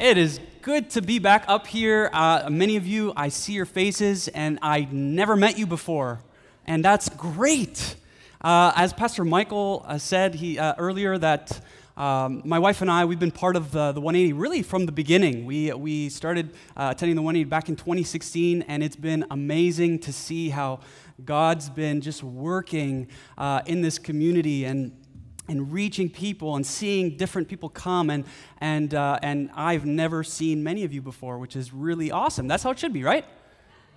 It is good to be back up here. Uh, many of you, I see your faces, and I never met you before, and that's great. Uh, as Pastor Michael uh, said he, uh, earlier, that um, my wife and I, we've been part of the, the 180 really from the beginning. We, we started uh, attending the 180 back in 2016, and it's been amazing to see how God's been just working uh, in this community and and reaching people and seeing different people come and and uh, and I've never seen many of you before, which is really awesome. That's how it should be, right?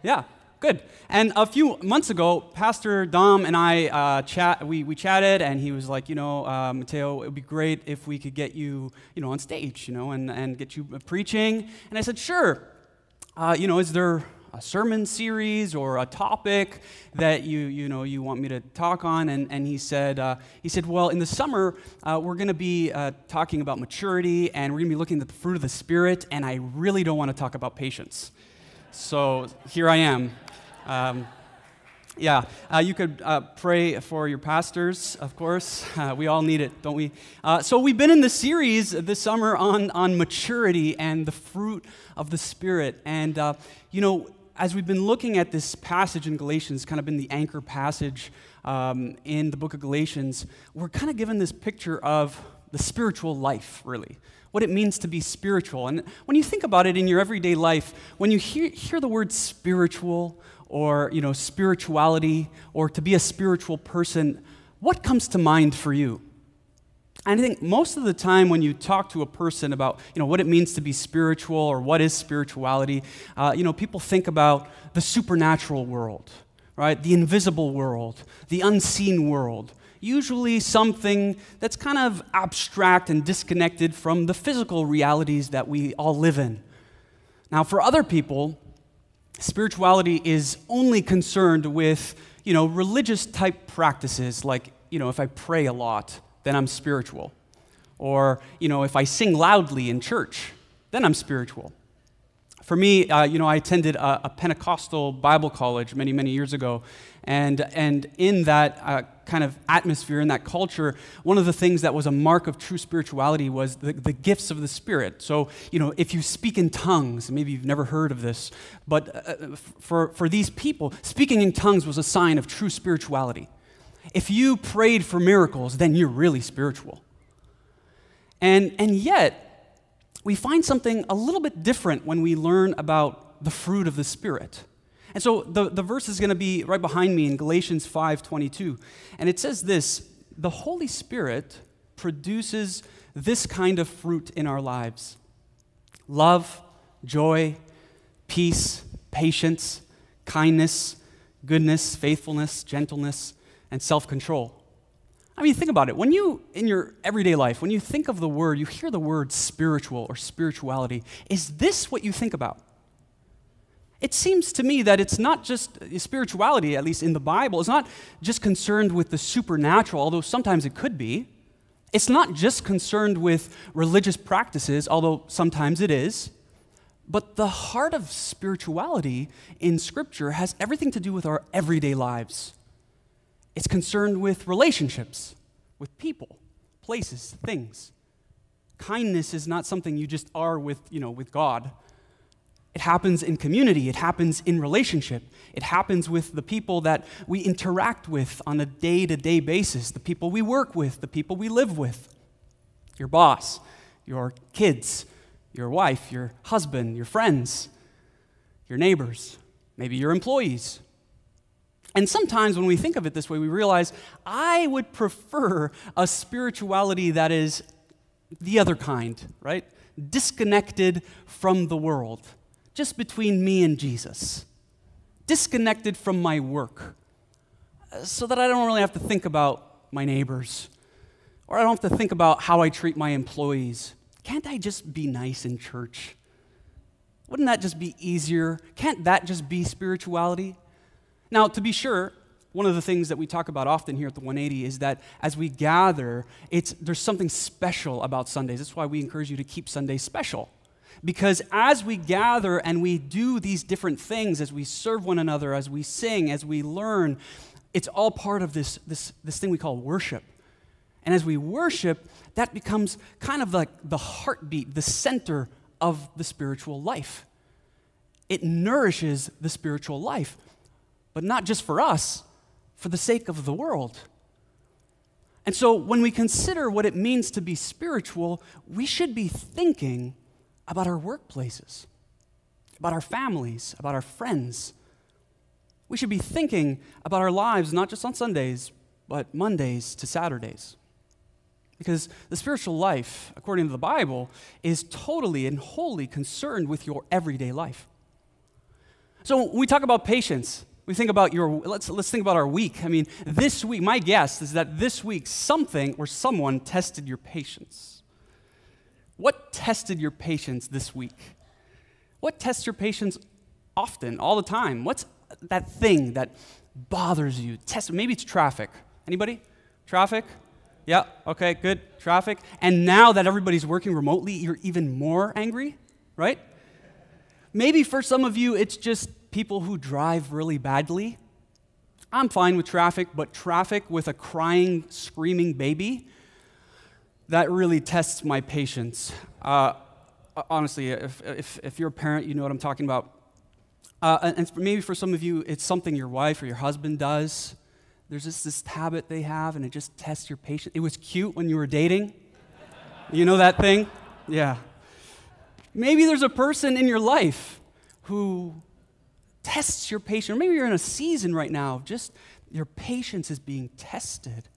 Yeah, good. And a few months ago, Pastor Dom and I uh, chat. We, we chatted, and he was like, you know, uh, Mateo, it would be great if we could get you, you know, on stage, you know, and and get you preaching. And I said, sure. Uh, you know, is there a sermon series or a topic that you, you, know, you want me to talk on? And, and he, said, uh, he said, Well, in the summer, uh, we're going to be uh, talking about maturity and we're going to be looking at the fruit of the Spirit, and I really don't want to talk about patience. So here I am. Um, yeah, uh, you could uh, pray for your pastors, of course. Uh, we all need it, don't we? Uh, so, we've been in the series this summer on, on maturity and the fruit of the Spirit. And, uh, you know, as we've been looking at this passage in Galatians, kind of been the anchor passage um, in the book of Galatians, we're kind of given this picture of the spiritual life, really. What it means to be spiritual. And when you think about it in your everyday life, when you hear, hear the word spiritual or you know, spirituality or to be a spiritual person, what comes to mind for you? And I think most of the time when you talk to a person about you know, what it means to be spiritual or what is spirituality, uh, you know, people think about the supernatural world, right? The invisible world, the unseen world. Usually something that's kind of abstract and disconnected from the physical realities that we all live in. Now, for other people, spirituality is only concerned with, you know, religious type practices like, you know, if I pray a lot then I'm spiritual. Or, you know, if I sing loudly in church, then I'm spiritual. For me, uh, you know, I attended a, a, Pentecostal Bible college many, many years ago. And, and in that uh, kind of atmosphere, in that culture, one of the things that was a mark of true spirituality was the, the gifts of the Spirit. So, you know, if you speak in tongues, maybe you've never heard of this, but uh, for, for these people, speaking in tongues was a sign of true spirituality. If you prayed for miracles, then you're really spiritual. And, and yet, we find something a little bit different when we learn about the fruit of the Spirit. And so the, the verse is going to be right behind me in Galatians 5:22. And it says this: the Holy Spirit produces this kind of fruit in our lives: love, joy, peace, patience, kindness, goodness, faithfulness, gentleness, and self control. I mean, think about it. When you, in your everyday life, when you think of the word, you hear the word spiritual or spirituality, is this what you think about? It seems to me that it's not just uh, spirituality, at least in the Bible, it's not just concerned with the supernatural, although sometimes it could be. It's not just concerned with religious practices, although sometimes it is. But the heart of spirituality in Scripture has everything to do with our everyday lives. It's concerned with relationships, with people, places, things. Kindness is not something you just are with, you know, with God. It happens in community, it happens in relationship, it happens with the people that we interact with on a day to day basis, the people we work with, the people we live with, your boss, your kids, your wife, your husband, your friends, your neighbors, maybe your employees. And sometimes when we think of it this way, we realize I would prefer a spirituality that is the other kind, right? Disconnected from the world, just between me and Jesus, disconnected from my work, uh, so that I don't really have to think about my neighbors, or I don't have to think about how I treat my employees. Can't I just be nice in church? Wouldn't that just be easier? Can't that just be spirituality? Now, to be sure, one of the things that we talk about often here at the 180 is that as we gather, it's, there's something special about Sundays. That's why we encourage you to keep Sundays special. Because as we gather and we do these different things, as we serve one another, as we sing, as we learn, it's all part of this, this, this thing we call worship. And as we worship, that becomes kind of like the heartbeat, the center of the spiritual life. It nourishes the spiritual life, but not just for us, for the sake of the world. And so when we consider what it means to be spiritual, we should be thinking about our workplaces, about our families, about our friends. We should be thinking about our lives not just on Sundays, but Mondays to Saturdays. Because the spiritual life, according to the Bible, is totally and wholly concerned with your everyday life. So when we talk about patience, we think about your let's let's think about our week. I mean, this week, my guess is that this week something or someone tested your patience. What tested your patience this week? What tests your patience often, all the time? What's that thing that bothers you? Test maybe it's traffic. Anybody? Traffic? Yeah, okay, good. Traffic. And now that everybody's working remotely, you're even more angry, right? Maybe for some of you, it's just people who drive really badly. I'm fine with traffic, but traffic with a crying, screaming baby, that really tests my patience. Uh, honestly, if, if, if, you're a parent, you know what I'm talking about. Uh, and maybe for some of you, it's something your wife or your husband does. There's just this habit they have, and it just tests your patience. It was cute when you were dating. you know that thing? Yeah. Maybe there's a person in your life who tests your patience. Or maybe you're in a season right now, of just your patience is being tested.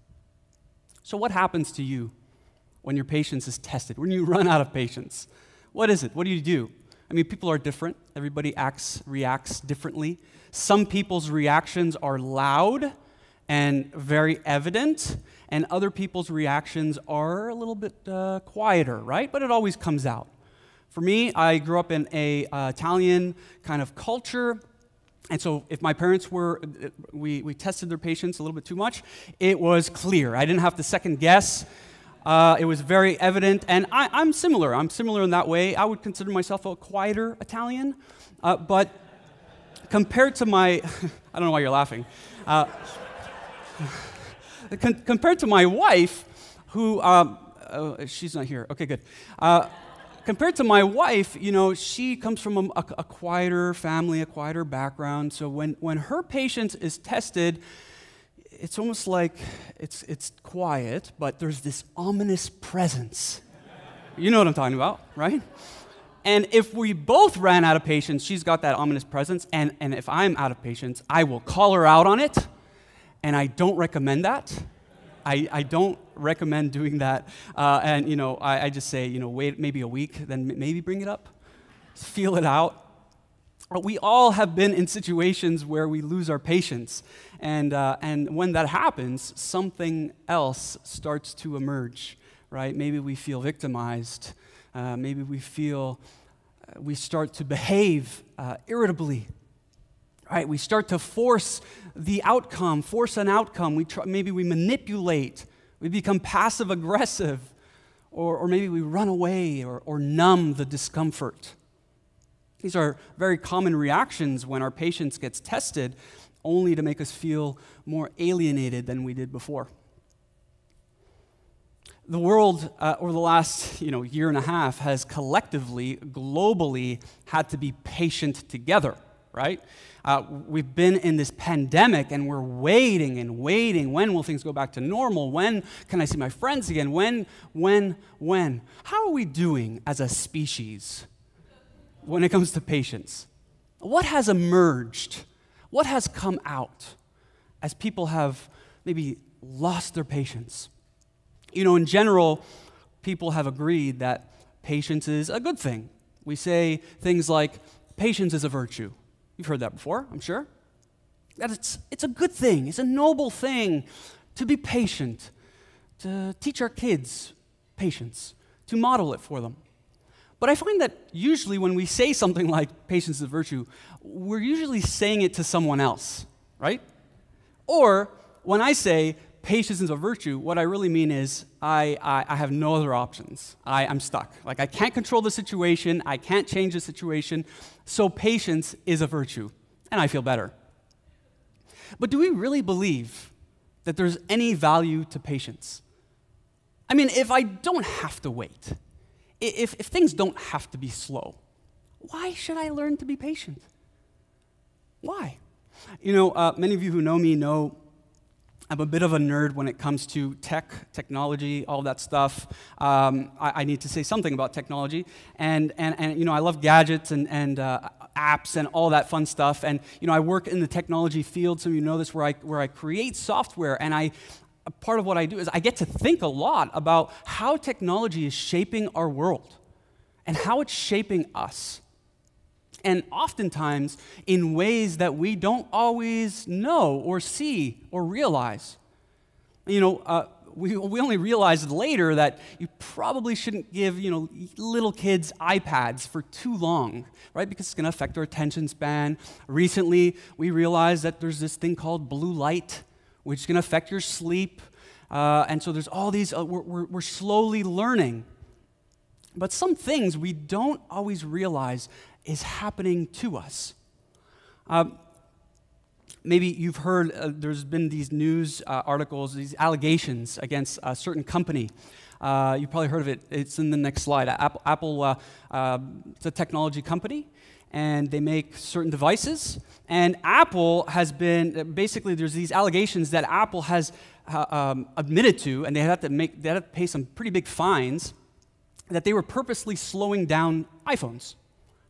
So, what happens to you when your patience is tested? When you run out of patience? What is it? What do you do? I mean, people are different. Everybody acts, reacts differently. Some people's reactions are loud and very evident, and other people's reactions are a little bit uh, quieter, right? But it always comes out. For me, I grew up in a uh, Italian kind of culture and so, if my parents were, we, we tested their patience a little bit too much, it was clear. I didn't have to second guess. Uh, it was very evident. And I, am similar. I'm similar in that way. I would consider myself a quieter Italian. Uh, but compared to my, I don't know why you're laughing. Uh, con- compared to my wife, who, um, uh, she's not here. Okay, good. Compared to my wife, you know, she comes from a, a, a, quieter family, a quieter background. So when, when her patience is tested, it's almost like it's, it's quiet, but there's this ominous presence. You know what I'm talking about, right? And if we both ran out of patience, she's got that ominous presence. And, and if I'm out of patience, I will call her out on it. And I don't recommend that. I, I don't recommend doing that. Uh, and, you know, I, I just say, you know, wait maybe a week, then maybe bring it up. Feel it out. But We all have been in situations where we lose our patience. And, uh, and when that happens, something else starts to emerge, right? Maybe we feel victimized. Uh, maybe we feel uh, we start to behave uh, irritably right? We start to force the outcome, force an outcome. We try, maybe we manipulate. We become passive aggressive. Or, or maybe we run away or, or numb the discomfort. These are very common reactions when our patience gets tested, only to make us feel more alienated than we did before. The world, uh, over the last you know, year and a half, has collectively, globally, had to be patient together, right? Uh, we've been in this pandemic and we're waiting and waiting. When will things go back to normal? When can I see my friends again? When, when, when? How are we doing as a species when it comes to patience? What has emerged? What has come out? as people have maybe lost their patience. You know, in general, people have agreed that patience is a good thing. We say things like, patience is a virtue. You've heard that before, I'm sure. That it's, it's a good thing, it's a noble thing to be patient, to teach our kids patience, to model it for them. But I find that usually when we say something like patience is a virtue, we're usually saying it to someone else, right? Or when I say patience is a virtue, what I really mean is I, I, I have no other options. I, I'm stuck. Like I can't control the situation, I can't change the situation, so patience is a virtue, and I feel better. But do we really believe that there's any value to patience? I mean, if I don't have to wait, if, if things don't have to be slow, why should I learn to be patient? Why? You know, uh, many of you who know me know I'm a bit of a nerd when it comes to tech, technology, all that stuff. Um, I, I, need to say something about technology. And, and, and you know, I love gadgets and, and uh, apps and all that fun stuff. And, you know, I work in the technology field, some of you know this, where I, where I create software. And I, part of what I do is I get to think a lot about how technology is shaping our world and how it's shaping us and oftentimes in ways that we don't always know or see or realize. You know, uh, we, we only realized later that you probably shouldn't give you know little kids ipads for too long right? Because it's going to affect their attention span. Recently we realized that there's this thing called blue light which is going to affect your sleep. Uh, and so there's all these uh, we're, we're, we're slowly learning. But some things we don't always realize is happening to us. Um, maybe you've heard uh, there's been these news uh, articles, these allegations against a certain company. Uh, you've probably heard of it. It's in the next slide. Apple, Apple uh, uh, it's a technology company, and they make certain devices. And Apple has been basically there's these allegations that Apple has uh, um, admitted to, and they had to make they had to pay some pretty big fines that they were purposely slowing down iPhones.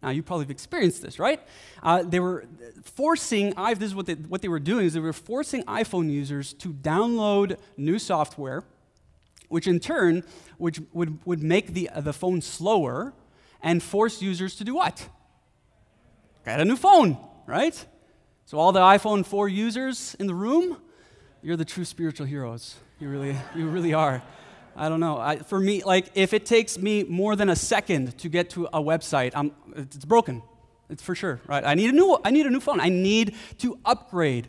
Now, you probably have experienced this, right? Uh, they were forcing, this is what they, what they were doing, is they were forcing iPhone users to download new software, which in turn which would, would make the, uh, the phone slower and force users to do what? Get a new phone, right? So, all the iPhone 4 users in the room, you're the true spiritual heroes. You really, you really are. I don't know. I, for me, like, if it takes me more than a second to get to a website, I'm, it's broken. It's for sure, right? I need a new, I need a new phone. I need to upgrade,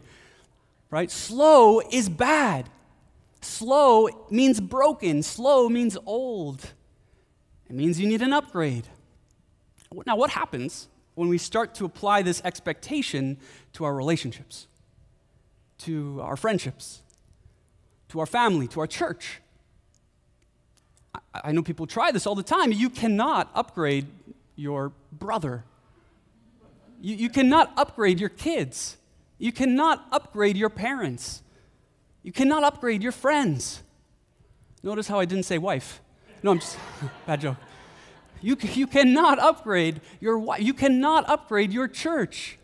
right? Slow is bad. Slow means broken. Slow means old. It means you need an upgrade. Now, what happens when we start to apply this expectation to our relationships, to our friendships, to our family, to our church? I know people try this all the time. You cannot upgrade your brother. You, you cannot upgrade your kids. You cannot upgrade your parents. You cannot upgrade your friends. Notice how I didn't say wife. No, I'm just, bad joke. You, you cannot upgrade your wife. You cannot upgrade your church.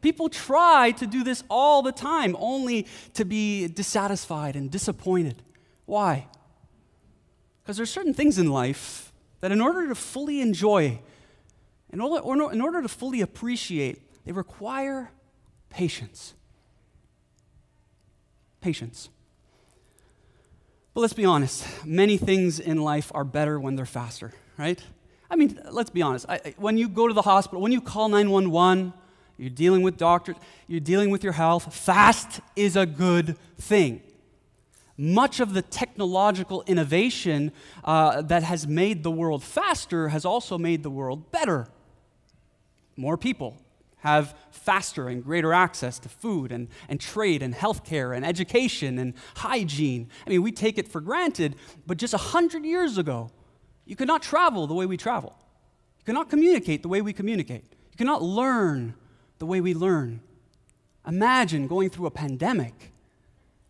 People try to do this all the time, only to be dissatisfied and disappointed. Why? Because there's certain things in life that, in order to fully enjoy, in order to fully appreciate, they require patience. Patience. But let's be honest, many things in life are better when they're faster, right? I mean, let's be honest. I, when you go to the hospital, when you call 911, you're dealing with doctors, you're dealing with your health, fast is a good thing much of the technological innovation uh, that has made the world faster has also made the world better. More people have faster and greater access to food and, and trade and healthcare and education and hygiene. I mean, we take it for granted, but just 100 years ago, you could not travel the way we travel. You could not communicate the way we communicate. You cannot learn the way we learn. Imagine going through a pandemic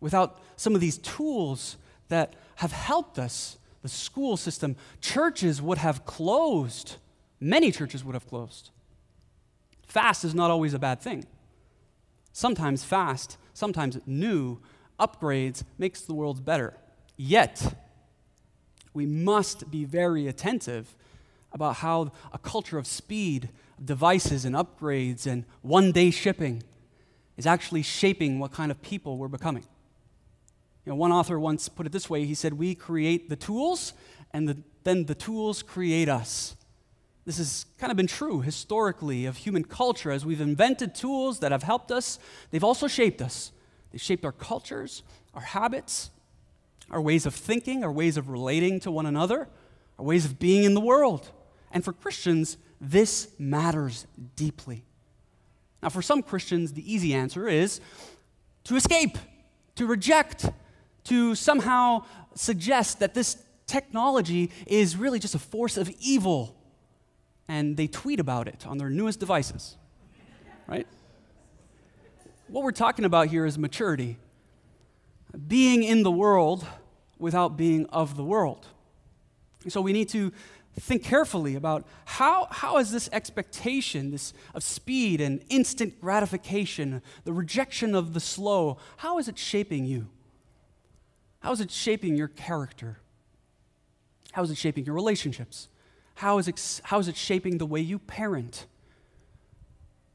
without some of these tools that have helped us, the school system, churches would have closed. Many churches would have closed. Fast is not always a bad thing. sometimes fast, sometimes new upgrades makes the world better. Yet, we must be very attentive about how a culture of speed, devices, and upgrades and one day shipping is actually shaping what kind of people we're becoming. You know, one author once put it this way he said, We create the tools, and the, then the tools create us. This has kind of been true historically of human culture. As we've invented tools that have helped us, they've also shaped us. They've shaped our cultures, our habits, our ways of thinking, our ways of relating to one another, our ways of being in the world. And for Christians, this matters deeply. Now, for some Christians, the easy answer is to escape, to reject, to somehow suggest that this technology is really just a force of evil. And they tweet about it on their newest devices, right? What we're talking about here is maturity being in the world without being of the world. So we need to think carefully about how, how is this expectation this, of speed and instant gratification, the rejection of the slow, how is it shaping you? How is it shaping your character? How is it shaping your relationships? How is it, how is it shaping the way you parent?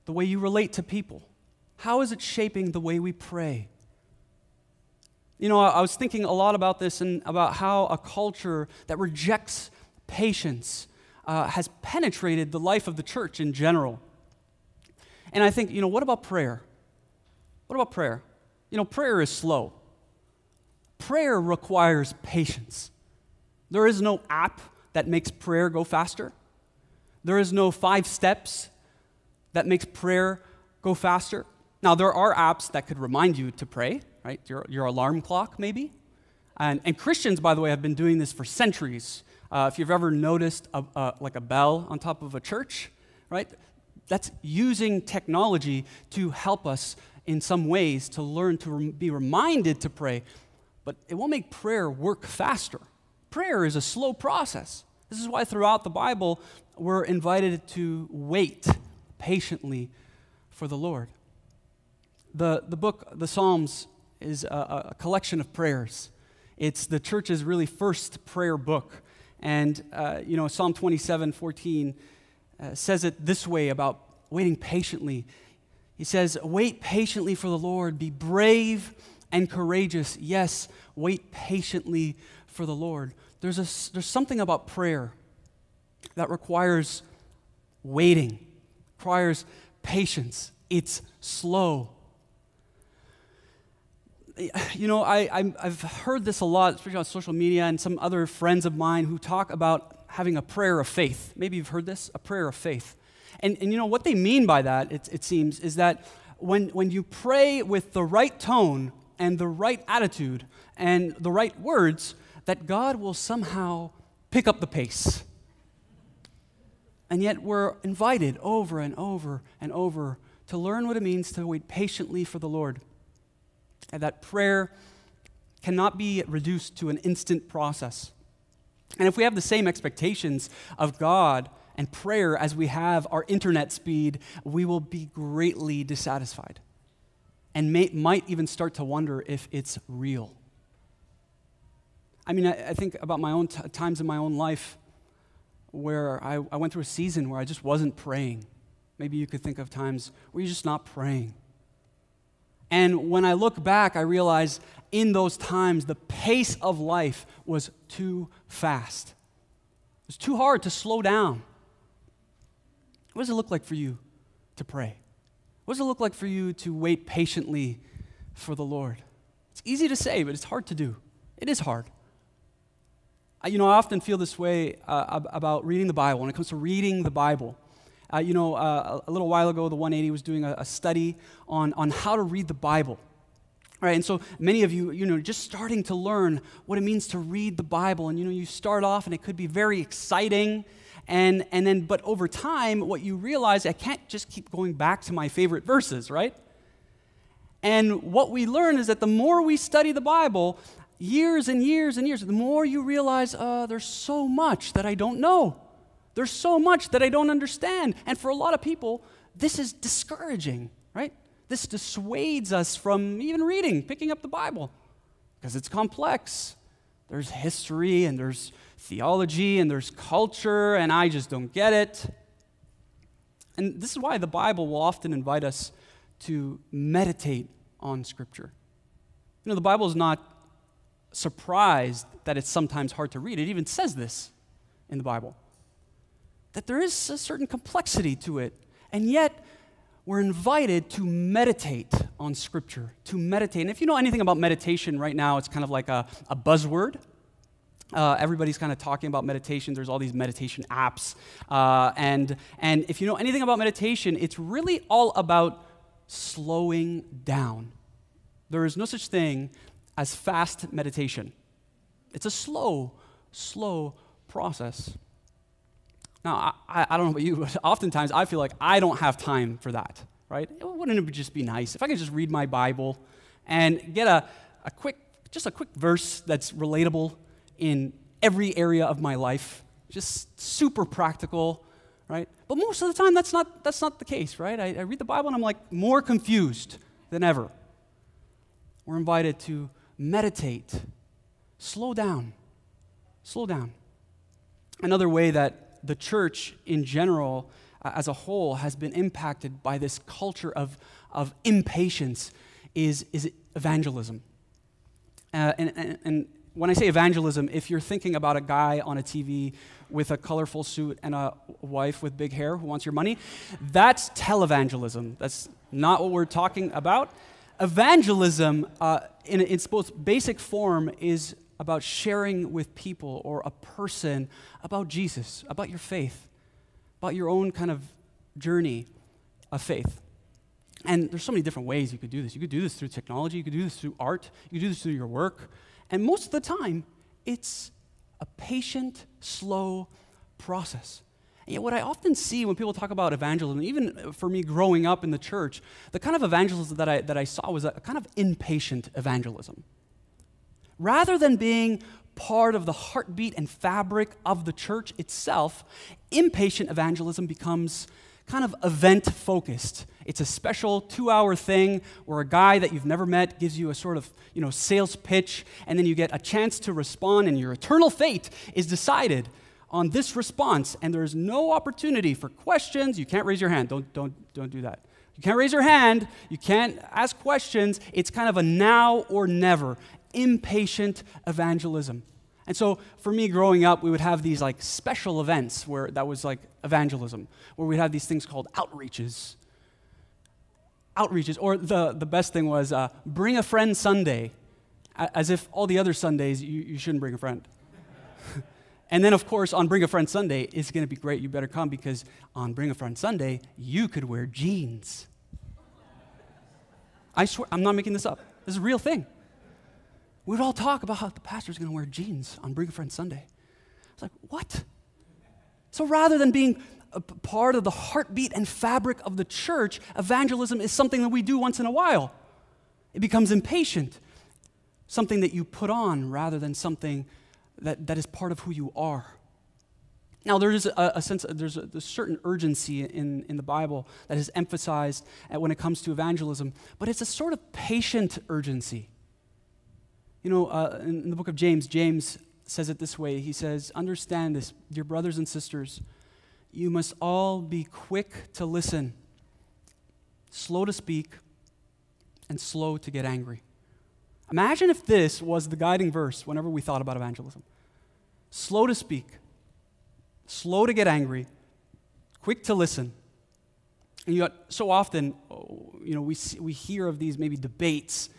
The way you relate to people? How is it shaping the way we pray? You know, I was thinking a lot about this and about how a culture that rejects patience uh, has penetrated the life of the church in general. And I think, you know, what about prayer? What about prayer? You know, prayer is slow. Prayer requires patience. There is no app that makes prayer go faster. There is no five steps that makes prayer go faster. Now, there are apps that could remind you to pray, right? Your, your alarm clock, maybe. And, and Christians, by the way, have been doing this for centuries. Uh, if you've ever noticed a, like a bell on top of a church, right? That's using technology to help us in some ways to learn to be reminded to pray, but it won't make prayer work faster. Prayer is a slow process. This is why throughout the Bible, we're invited to wait patiently for the Lord. The, the book, the Psalms, is a, a collection of prayers. It's the church's really first prayer book. And, uh, you know, Psalm 27 14 uh, says it this way about waiting patiently. He says, Wait patiently for the Lord, be brave and courageous. Yes, wait patiently for the Lord. There's, a, there's something about prayer that requires waiting, requires patience. It's slow you know, I, I've heard this a lot, especially on social media, and some other friends of mine who talk about having a prayer of faith. Maybe you've heard this, a prayer of faith. And, and you know, what they mean by that, it, it seems, is that when, when you pray with the right tone and the right attitude and the right words, that God will somehow pick up the pace. And yet, we're invited over and over and over to learn what it means to wait patiently for the Lord and that prayer cannot be reduced to an instant process. And if we have the same expectations of God and prayer as we have our internet speed, we will be greatly dissatisfied and may, might even start to wonder if it's real. I mean, I, I think about my own t- times in my own life where I, I went through a season where I just wasn't praying. Maybe you could think of times where you're just not praying. And when I look back, I realize in those times the pace of life was too fast. It was too hard to slow down. What does it look like for you to pray? What does it look like for you to wait patiently for the Lord? It's easy to say, but it's hard to do. It is hard. I, you know, I often feel this way uh, about reading the Bible. When it comes to reading the Bible, uh, you know, uh, a little while ago, the 180 was doing a, a, study on, on how to read the Bible. Right, and so many of you, you know, just starting to learn what it means to read the Bible. And, you know, you start off and it could be very exciting. And, and then, but over time, what you realize, I can't just keep going back to my favorite verses, right? And what we learn is that the more we study the Bible, years and years and years, the more you realize, uh, there's so much that I don't know. There's so much that I don't understand. And for a lot of people, this is discouraging, right? This dissuades us from even reading, picking up the Bible, because it's complex. There's history and there's theology and there's culture, and I just don't get it. And this is why the Bible will often invite us to meditate on Scripture. You know, the Bible is not surprised that it's sometimes hard to read. It even says this in the Bible that there is a certain complexity to it. And yet, we're invited to meditate on Scripture, to meditate. And if you know anything about meditation right now, it's kind of like a, a buzzword. Uh, everybody's kind of talking about meditation. There's all these meditation apps. Uh, and, and if you know anything about meditation, it's really all about slowing down. There is no such thing as fast meditation, it's a slow, slow process. Now, I, I don't know about you, but oftentimes I feel like I don't have time for that, right? Wouldn't it just be nice if I could just read my Bible and get a, a quick, just a quick verse that's relatable in every area of my life, just super practical, right? But most of the time, that's not, that's not the case, right? I, I read the Bible and I'm like more confused than ever. We're invited to meditate, slow down, slow down. Another way that the church in general, uh, as a whole, has been impacted by this culture of, of impatience is, is evangelism. Uh, and, and, and when I say evangelism, if you're thinking about a guy on a TV with a colorful suit and a wife with big hair who wants your money, that's televangelism. That's not what we're talking about. Evangelism, uh, in its most basic form, is about sharing with people or a person about Jesus, about your faith, about your own kind of journey of faith. And there's so many different ways you could do this. You could do this through technology, you could do this through art, you could do this through your work. And most of the time, it's a patient, slow process. And yet, what I often see when people talk about evangelism, even for me growing up in the church, the kind of evangelism that I, that I saw was a kind of impatient evangelism. Rather than being part of the heartbeat and fabric of the church itself, impatient evangelism becomes kind of event focused. It's a special two hour thing where a guy that you've never met gives you a sort of you know, sales pitch, and then you get a chance to respond, and your eternal fate is decided on this response. And there's no opportunity for questions. You can't raise your hand. Don't, don't, don't do that. You can't raise your hand. You can't ask questions. It's kind of a now or never, impatient evangelism. And so for me growing up, we would have these like special events where that was like evangelism, where we'd have these things called outreaches. Outreaches, or the, the best thing was uh, bring a friend Sunday, as if all the other Sundays you, you shouldn't bring a friend. and then, of course, on Bring a Friend Sunday, it's going to be great. You better come because on Bring a Friend Sunday, you could wear jeans. I swear, I'm not making this up. This is a real thing we'd all talk about how the pastor's going to wear jeans on Bring a Friend Sunday. It's like, what? So rather than being a part of the heartbeat and fabric of the church, evangelism is something that we do once in a while. It becomes impatient, something that you put on rather than something that, that is part of who you are. Now, there is a, a sense, there's a, a, certain urgency in, in the Bible that is emphasized when it comes to evangelism, but it's a sort of patient urgency. You know, uh, in, in the book of James, James says it this way He says, Understand this, dear brothers and sisters, you must all be quick to listen, slow to speak, and slow to get angry. Imagine if this was the guiding verse whenever we thought about evangelism slow to speak, slow to get angry, quick to listen. And you got, so often, you know, we, see, we hear of these maybe debates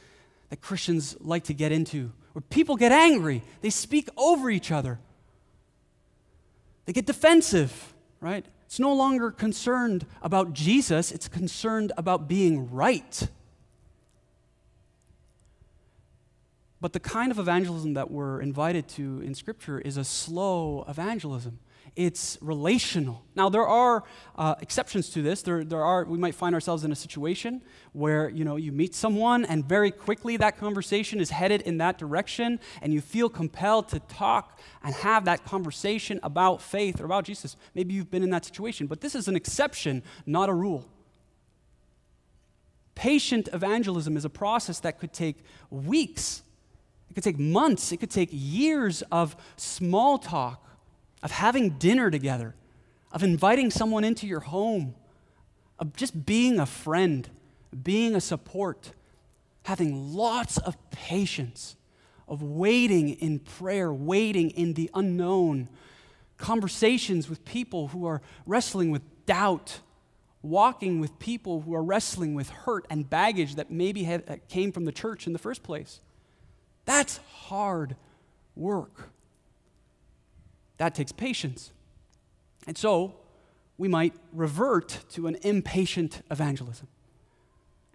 that Christians like to get into, where people get angry, they speak over each other, they get defensive, right? It's no longer concerned about Jesus, it's concerned about being right. But the kind of evangelism that we're invited to in Scripture is a slow evangelism it's relational. Now, there are uh, exceptions to this. There, there are, we might find ourselves in a situation where, you know, you meet someone and very quickly that conversation is headed in that direction and you feel compelled to talk and have that conversation about faith or about Jesus. Maybe you've been in that situation, but this is an exception, not a rule. Patient evangelism is a process that could take weeks, it could take months, it could take years of small talk, of having dinner together, of inviting someone into your home, of just being a friend, being a support, having lots of patience, of waiting in prayer, waiting in the unknown, conversations with people who are wrestling with doubt walking with people who are wrestling with hurt and baggage that maybe had, came from the church in the first place. That's hard work. That takes patience. And so, we might revert to an impatient evangelism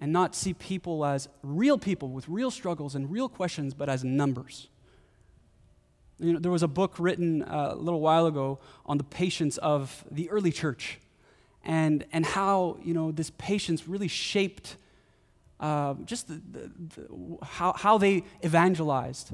and not see people as real people with real struggles and real questions, but as numbers. You know, there was a book written uh, a little while ago on the patience of the early church and, and how you know, this patience really shaped uh, just the, the, the, how, how they evangelized.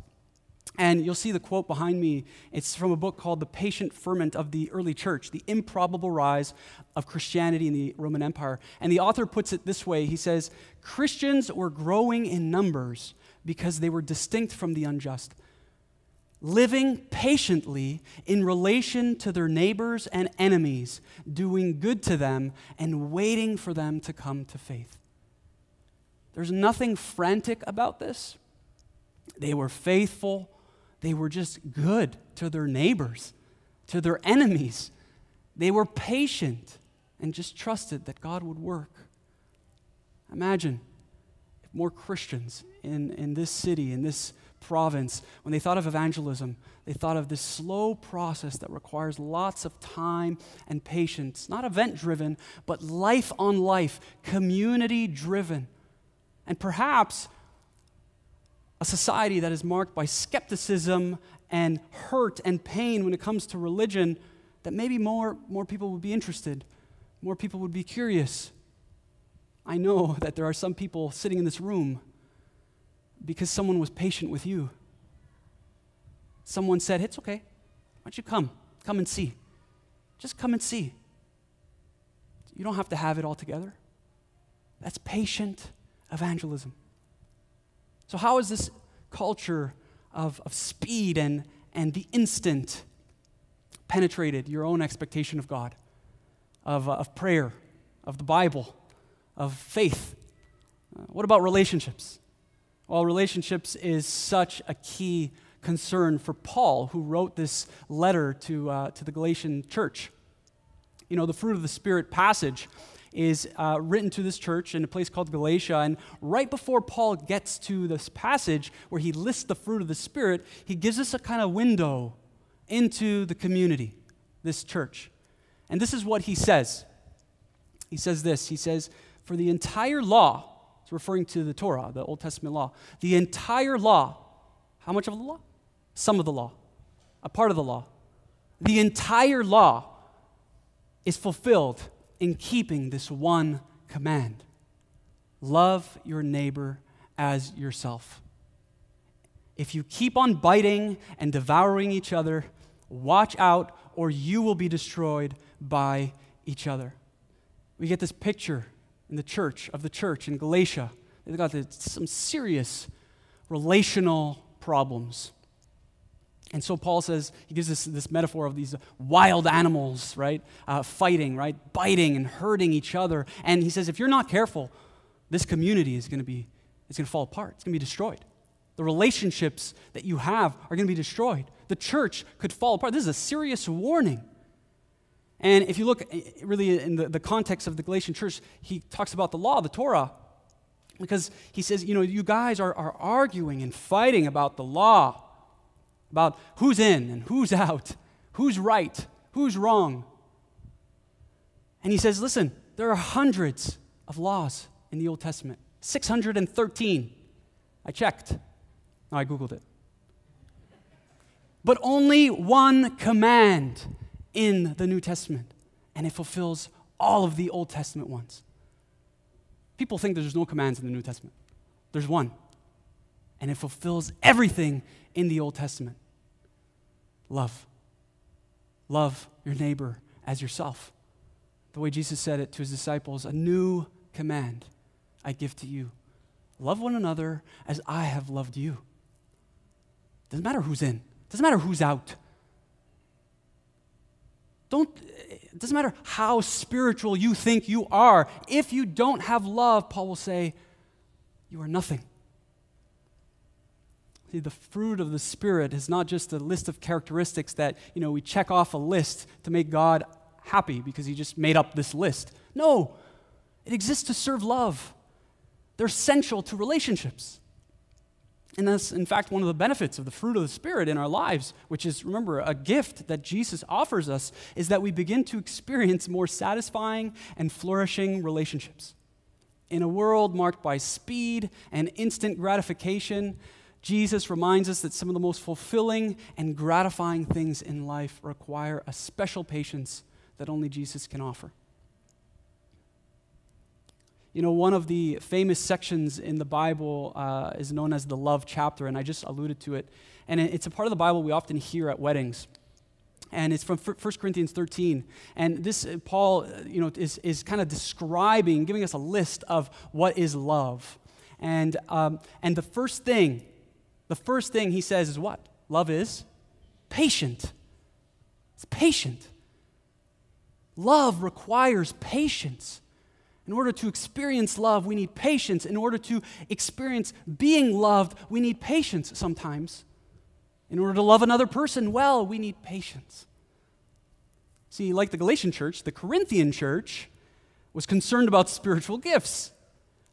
And you'll see the quote behind me. It's from a book called The Patient Ferment of the Early Church The Improbable Rise of Christianity in the Roman Empire. And the author puts it this way He says, Christians were growing in numbers because they were distinct from the unjust living patiently in relation to their neighbors and enemies, doing good to them, and waiting for them to come to faith. There's nothing frantic about this. They were faithful, they were just good to their neighbors, to their enemies. They were patient and just trusted that God would work. Imagine if more Christians in, in this city, in this province, when they thought of evangelism, they thought of this slow process that requires lots of time and patience, not event driven, but life on life, community driven. And perhaps a society that is marked by skepticism and hurt and pain when it comes to religion, that maybe more, more people would be interested, more people would be curious. I know that there are some people sitting in this room because someone was patient with you. Someone said, It's okay. Why don't you come? Come and see. Just come and see. You don't have to have it all together. That's patient evangelism. So, how is this culture of, of speed and, and the instant penetrated your own expectation of God, of, uh, of prayer, of the Bible, of faith? Uh, what about relationships? Well, relationships is such a key concern for Paul, who wrote this letter to, uh, to the Galatian church. You know, the fruit of the Spirit passage is uh, written to this church in a place called Galatia. And right before Paul gets to this passage where he lists the fruit of the Spirit, he gives us a kind of window into the community, this church. And this is what he says. He says this He says, For the entire law, it's referring to the Torah, the Old Testament law. The entire law, how much of the law? Some of the law, a part of the law. The entire law is fulfilled in keeping this one command love your neighbor as yourself. If you keep on biting and devouring each other, watch out, or you will be destroyed by each other. We get this picture in the church, of the church in Galatia. They've got some serious relational problems. And so Paul says, he gives us this metaphor of these wild animals, right? Uh, fighting, right? Biting and hurting each other. And he says, if you're not careful, this community is going to be, it's going to fall apart. It's going to be destroyed. The relationships that you have are going to be destroyed. The church could fall apart. This is a serious warning. And if you look eh, really in the, the context of the Galatian church, he talks about the law, the Torah, because he says, you know, you guys are, are arguing and fighting about the law, about who's in and who's out, who's right, who's wrong. And he says, listen, there are hundreds of laws in the Old Testament, 613. I checked. No, I Googled it. But only one command in the New Testament, and it fulfills all of the Old Testament ones. People think there's no commands in the New Testament. There's one, and it fulfills everything in the Old Testament love. Love your neighbor as yourself. The way Jesus said it to his disciples a new command I give to you. Love one another as I have loved you. Doesn't matter who's in, doesn't matter who's out. Don't, it doesn't matter how spiritual you think you are. If you don't have love, Paul will say, you are nothing. See, the fruit of the Spirit is not just a list of characteristics that, you know, we check off a list to make God happy because he just made up this list. No, it exists to serve love. They're essential to relationships. And that's, in fact, one of the benefits of the fruit of the Spirit in our lives, which is, remember, a gift that Jesus offers us, is that we begin to experience more satisfying and flourishing relationships. In a world marked by speed and instant gratification, Jesus reminds us that some of the most fulfilling and gratifying things in life require a special patience that only Jesus can offer. You know, one of the famous sections in the Bible uh, is known as the love chapter, and I just alluded to it. And it's a part of the Bible we often hear at weddings. And it's from 1 Corinthians 13. And this, uh, Paul, uh, you know, is, is kind of describing, giving us a list of what is love. And, um, and the first thing, the first thing he says is what? Love is patient. It's patient. Love requires patience. In order to experience love, we need patience. In order to experience being loved, we need patience sometimes. In order to love another person well, we need patience. See, like the Galatian church, the Corinthian church was concerned about spiritual gifts,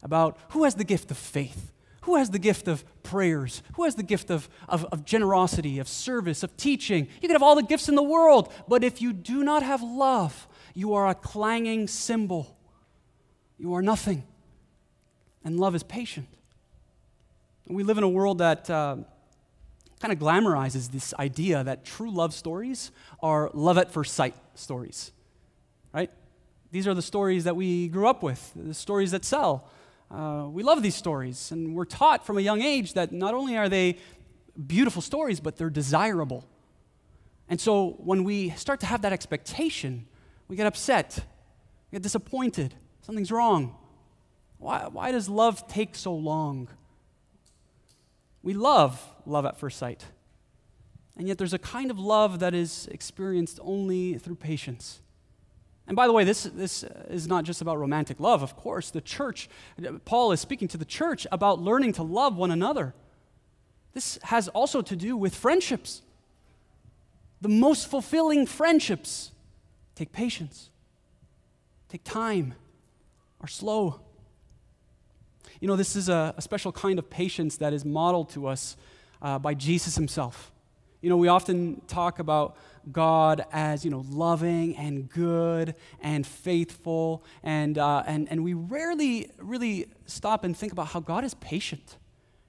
about who has the gift of faith, who has the gift of prayers, who has the gift of, of, of generosity, of service, of teaching. You can have all the gifts in the world, but if you do not have love, you are a clanging cymbal you are nothing. And love is patient. We live in a world that uh, kind of glamorizes this idea that true love stories are love at first sight stories, right? These are the stories that we grew up with, the stories that sell. Uh, we love these stories, and we're taught from a young age that not only are they beautiful stories, but they're desirable. And so when we start to have that expectation, we get upset, we get disappointed, Something's wrong. Why, why does love take so long? We love love at first sight. And yet there's a kind of love that is experienced only through patience. And by the way, this, this is not just about romantic love. Of course, the church, Paul is speaking to the church about learning to love one another. This has also to do with friendships. The most fulfilling friendships take patience, take time, are slow. You know, this is a, a special kind of patience that is modeled to us uh, by Jesus himself. You know, we often talk about God as, you know, loving and good and faithful, and, uh, and, and we rarely really stop and think about how God is patient.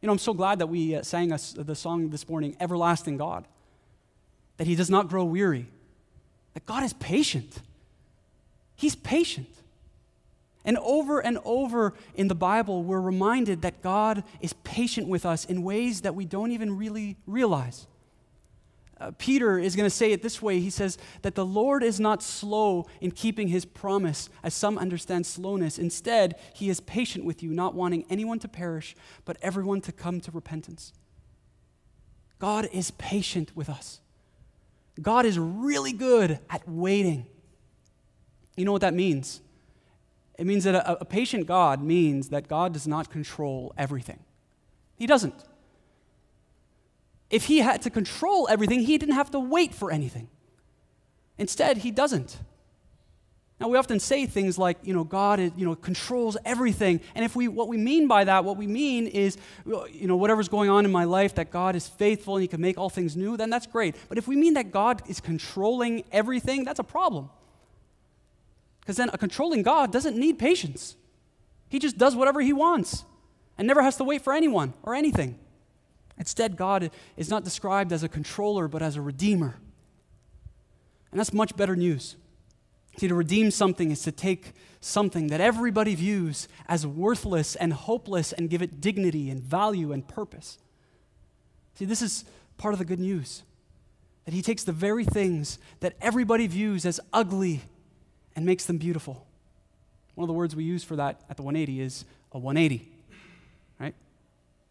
You know, I'm so glad that we uh, sang us the song this morning, Everlasting God, that He does not grow weary, that God is patient. He's patient. And over and over in the Bible, we're reminded that God is patient with us in ways that we don't even really realize. Uh, Peter is going to say it this way He says that the Lord is not slow in keeping his promise, as some understand slowness. Instead, he is patient with you, not wanting anyone to perish, but everyone to come to repentance. God is patient with us. God is really good at waiting. You know what that means? It means that a, a patient God means that God does not control everything. He doesn't. If he had to control everything, he didn't have to wait for anything. Instead, he doesn't. Now we often say things like, you know, God, is, you know, controls everything. And if we, what we mean by that, what we mean is, you know, whatever's going on in my life, that God is faithful and He can make all things new, then that's great. But if we mean that God is controlling everything, that's a problem. Because then a controlling God doesn't need patience. He just does whatever he wants and never has to wait for anyone or anything. Instead, God is not described as a controller, but as a redeemer. And that's much better news. See, to redeem something is to take something that everybody views as worthless and hopeless and give it dignity and value and purpose. See, this is part of the good news that He takes the very things that everybody views as ugly and makes them beautiful. One of the words we use for that at the 180 is a 180, right?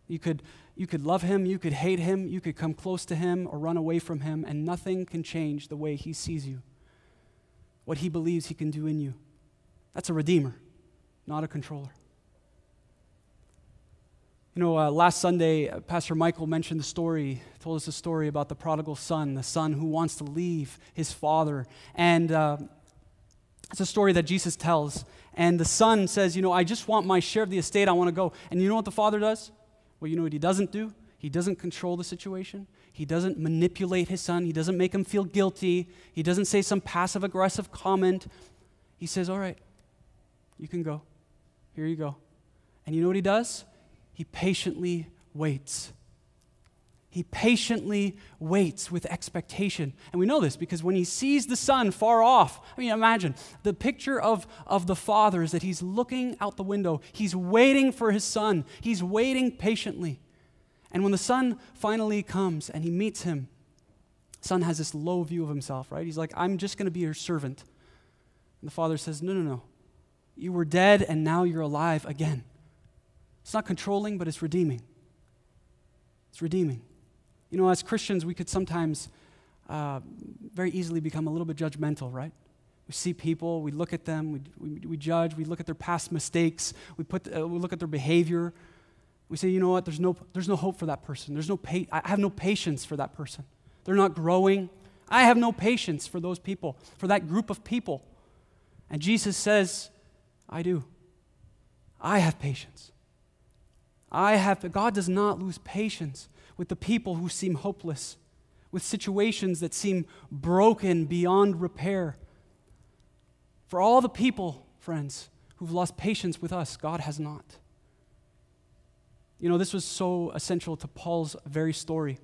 You could, you could love him, you could hate him, you could come close to him or run away from him, and nothing can change the way he sees you, what he believes he can do in you. That's a redeemer, not a controller. You know, uh, last Sunday, uh, Pastor Michael mentioned the story, told us a story about the prodigal son, the son who wants to leave his father. And uh, it's a story that Jesus tells. And the son says, You know, I just want my share of the estate. I want to go. And you know what the father does? Well, you know what he doesn't do? He doesn't control the situation. He doesn't manipulate his son. He doesn't make him feel guilty. He doesn't say some passive aggressive comment. He says, All right, you can go. Here you go. And you know what he does? He patiently waits. He patiently waits with expectation. And we know this because when he sees the son far off, I mean, imagine the picture of, of the father is that he's looking out the window. He's waiting for his son, he's waiting patiently. And when the son finally comes and he meets him, son has this low view of himself, right? He's like, I'm just going to be your servant. And the father says, No, no, no. You were dead and now you're alive again. It's not controlling, but it's redeeming. It's redeeming. You know, as Christians, we could sometimes uh, very easily become a little bit judgmental, right? We see people, we look at them, we, we, we judge, we look at their past mistakes, we, put, uh, we look at their behavior. We say, you know what, there's no, there's no hope for that person. There's no pa- I have no patience for that person. They're not growing. I have no patience for those people, for that group of people. And Jesus says, I do. I have patience. I have, God does not lose patience with the people who seem hopeless, with situations that seem broken beyond repair. For all the people, friends, who've lost patience with us, God has not. You know, this was so essential to Paul's very story.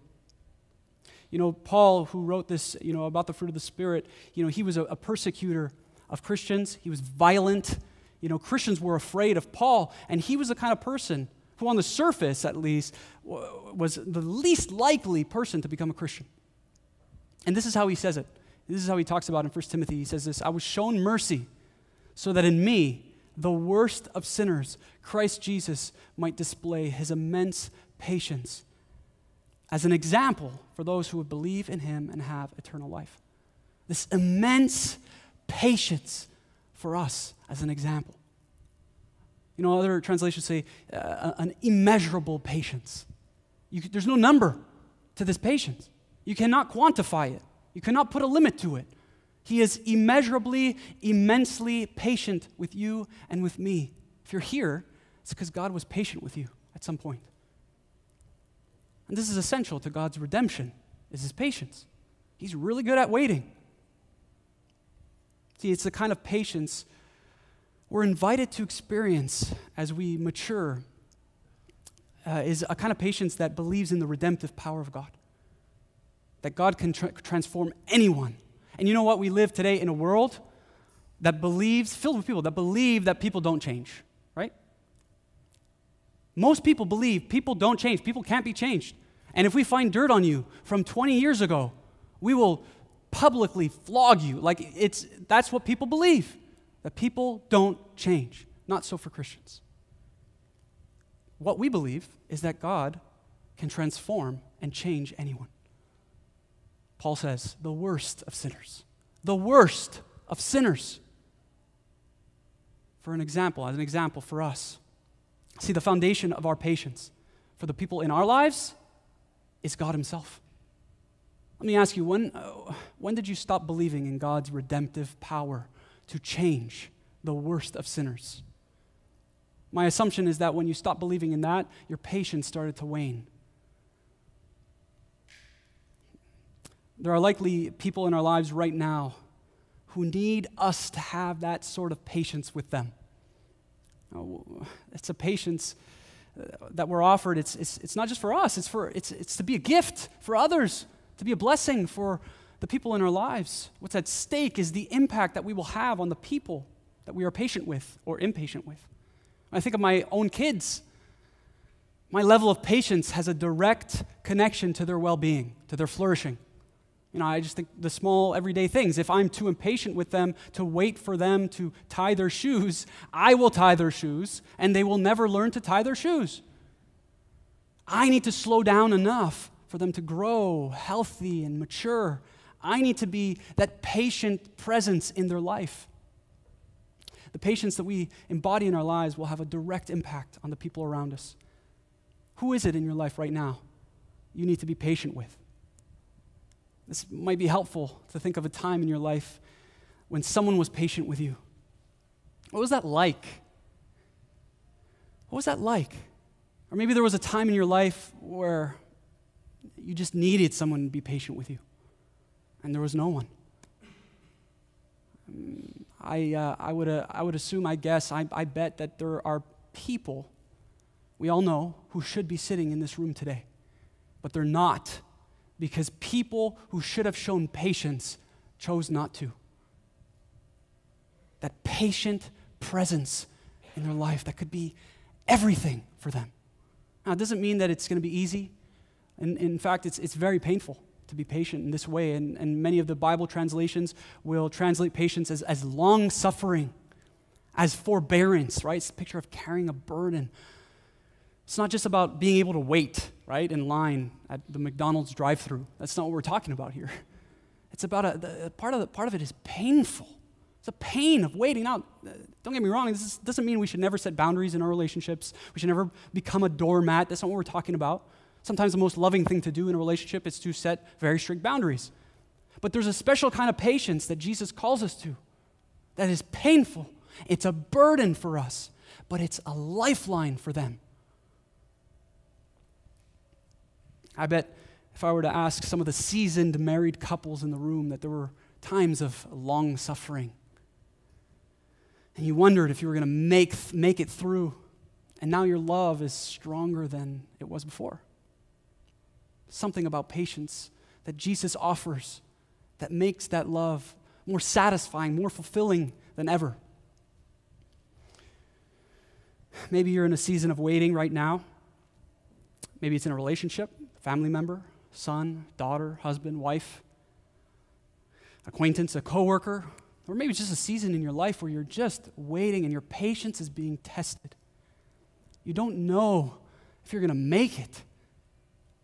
You know, Paul, who wrote this, you know, about the fruit of the Spirit, you know, he was a, a persecutor of Christians. He was violent. You know, Christians were afraid of Paul, and he was the kind of person who, on the surface at least, was the least likely person to become a Christian. And this is how he says it. This is how he talks about in 1 Timothy. He says this I was shown mercy so that in me, the worst of sinners, Christ Jesus might display his immense patience as an example for those who would believe in him and have eternal life. This immense patience for us as an example. You know, other translations say uh, an immeasurable patience. You, there's no number to this patience. You cannot quantify it, you cannot put a limit to it. He is immeasurably, immensely patient with you and with me. If you're here, it's because God was patient with you at some point. And this is essential to God's redemption, is his patience. He's really good at waiting. See, it's the kind of patience we're invited to experience as we mature uh, is a kind of patience that believes in the redemptive power of God. That God can tra- transform anyone. And you know what? We live today in a world that believes, filled with people that believe that people don't change, right? Most people believe people don't change, people can't be changed. And if we find dirt on you from 20 years ago, we will publicly flog you. Like it's that's what people believe that people don't change. Not so for Christians. What we believe is that God can transform and change anyone. Paul says, the worst of sinners. The worst of sinners. For an example, as an example for us. See, the foundation of our patience for the people in our lives is God Himself. Let me ask you when, uh, when did you stop believing in God's redemptive power to change the worst of sinners. My assumption is that when you stop believing in that, your patience started to wane. There are likely people in our lives right now who need us to have that sort of patience with them. It's a patience uh, that we're offered. It's, it's, it's not just for us, it's, for, it's, it's to be a gift for others, to be a blessing for the people in our lives. What's at stake is the impact that we will have on the people that we are patient with or impatient with. I think of my own kids. My level of patience has a direct connection to their well being, to their flourishing. You know, I just think the small everyday things. If I'm too impatient with them to wait for them to tie their shoes, I will tie their shoes and they will never learn to tie their shoes. I need to slow down enough for them to grow healthy and mature. I need to be that patient presence in their life. The patience that we embody in our lives will have a direct impact on the people around us. Who is it in your life right now you need to be patient with? This might be helpful to think of a time in your life when someone was patient with you. What was that like? What was that like? Or maybe there was a time in your life where you just needed someone to be patient with you, and there was no one. I, uh, I, would, uh, I would assume, I guess, I, I bet that there are people we all know who should be sitting in this room today, but they're not because people who should have shown patience chose not to. That patient presence in their life that could be everything for them. Now, it doesn't mean that it's going to be easy. In, in fact, it's, it's very painful to be patient in this way. And, and many of the Bible translations will translate patience as, as long suffering, as forbearance, right? It's a picture of carrying a burden. It's not just about being able to wait, right, in line at the McDonald's drive through. That's not what we're talking about here. It's about a, part, of the, part of it is painful. It's a pain of waiting out. Uh, don't get me wrong, this is, doesn't mean we should never set boundaries in our relationships. We should never become a doormat. That's not what we're talking about. Sometimes the most loving thing to do in a relationship is to set very strict boundaries. But there's a special kind of patience that Jesus calls us to that is painful. It's a burden for us, but it's a lifeline for them. I bet if I were to ask some of the seasoned married couples in the room that there were times of long suffering. And you wondered if you were going to make, make it through. And now your love is stronger than it was before. Something about patience that Jesus offers that makes that love more satisfying, more fulfilling than ever. Maybe you're in a season of waiting right now. Maybe it's in a relationship family member, son, daughter, husband, wife, acquaintance, a coworker, or maybe just a season in your life where you're just waiting and your patience is being tested. You don't know if you're going to make it.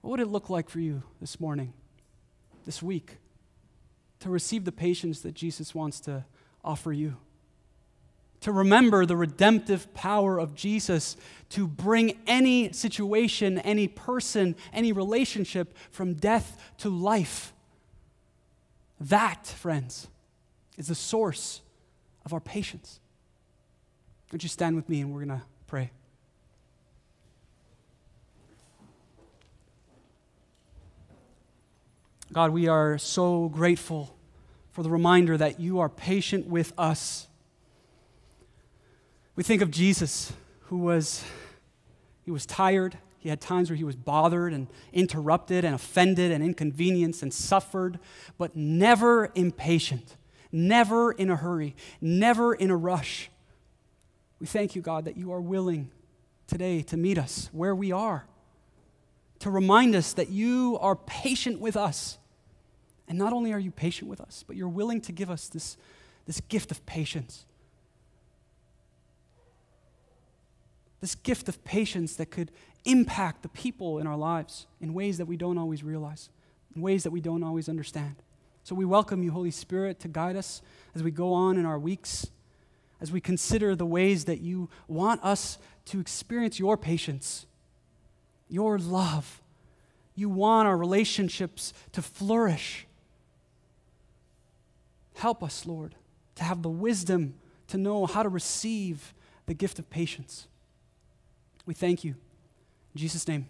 What would it look like for you this morning, this week, to receive the patience that Jesus wants to offer you? to remember the redemptive power of Jesus to bring any situation, any person, any relationship from death to life. That, friends, is the source of our patience. Would you stand with me and we're going to pray? God, we are so grateful for the reminder that you are patient with us we think of Jesus, who was, he was tired. He had times where he was bothered and interrupted and offended and inconvenienced and suffered, but never impatient, never in a hurry, never in a rush. We thank you, God, that you are willing today to meet us where we are, to remind us that you are patient with us. And not only are you patient with us, but you're willing to give us this, this gift of patience. this gift of patience that could impact the people in our lives in ways that we don't always realize, in ways that we don't always understand. So we welcome you, Holy Spirit, to guide us as we go on in our weeks, as we consider the ways that you want us to experience your patience, your love. You want our relationships to flourish. Help us, Lord, to have the wisdom to know how to receive the gift of patience. We thank you. In Jesus' name.